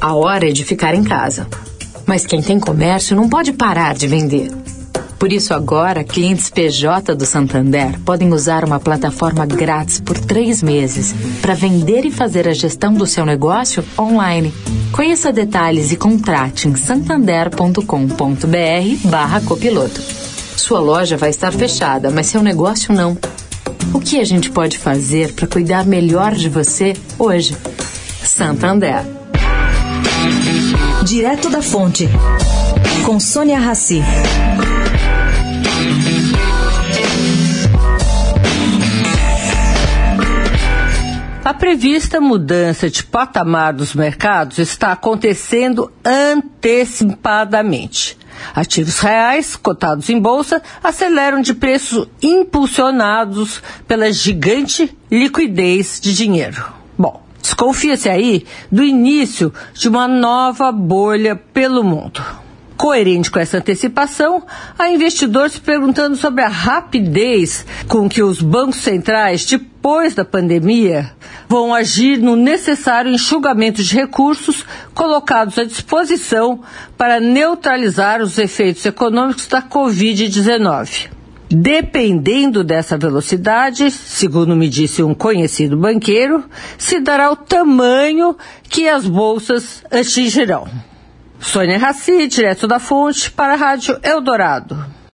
A hora é de ficar em casa. Mas quem tem comércio não pode parar de vender. Por isso, agora, clientes PJ do Santander podem usar uma plataforma grátis por três meses para vender e fazer a gestão do seu negócio online. Conheça detalhes e contrate em santander.com.br/barra copiloto. Sua loja vai estar fechada, mas seu negócio não. O que a gente pode fazer para cuidar melhor de você hoje? Santander. Direto da Fonte, com Sônia Rassi. A prevista mudança de patamar dos mercados está acontecendo antecipadamente. Ativos reais, cotados em bolsa, aceleram de preços impulsionados pela gigante liquidez de dinheiro. Desconfia-se aí do início de uma nova bolha pelo mundo. Coerente com essa antecipação, há investidores se perguntando sobre a rapidez com que os bancos centrais, depois da pandemia, vão agir no necessário enxugamento de recursos colocados à disposição para neutralizar os efeitos econômicos da Covid-19. Dependendo dessa velocidade, segundo me disse um conhecido banqueiro, se dará o tamanho que as bolsas atingirão. Sônia Raci, direto da fonte, para a Rádio Eldorado.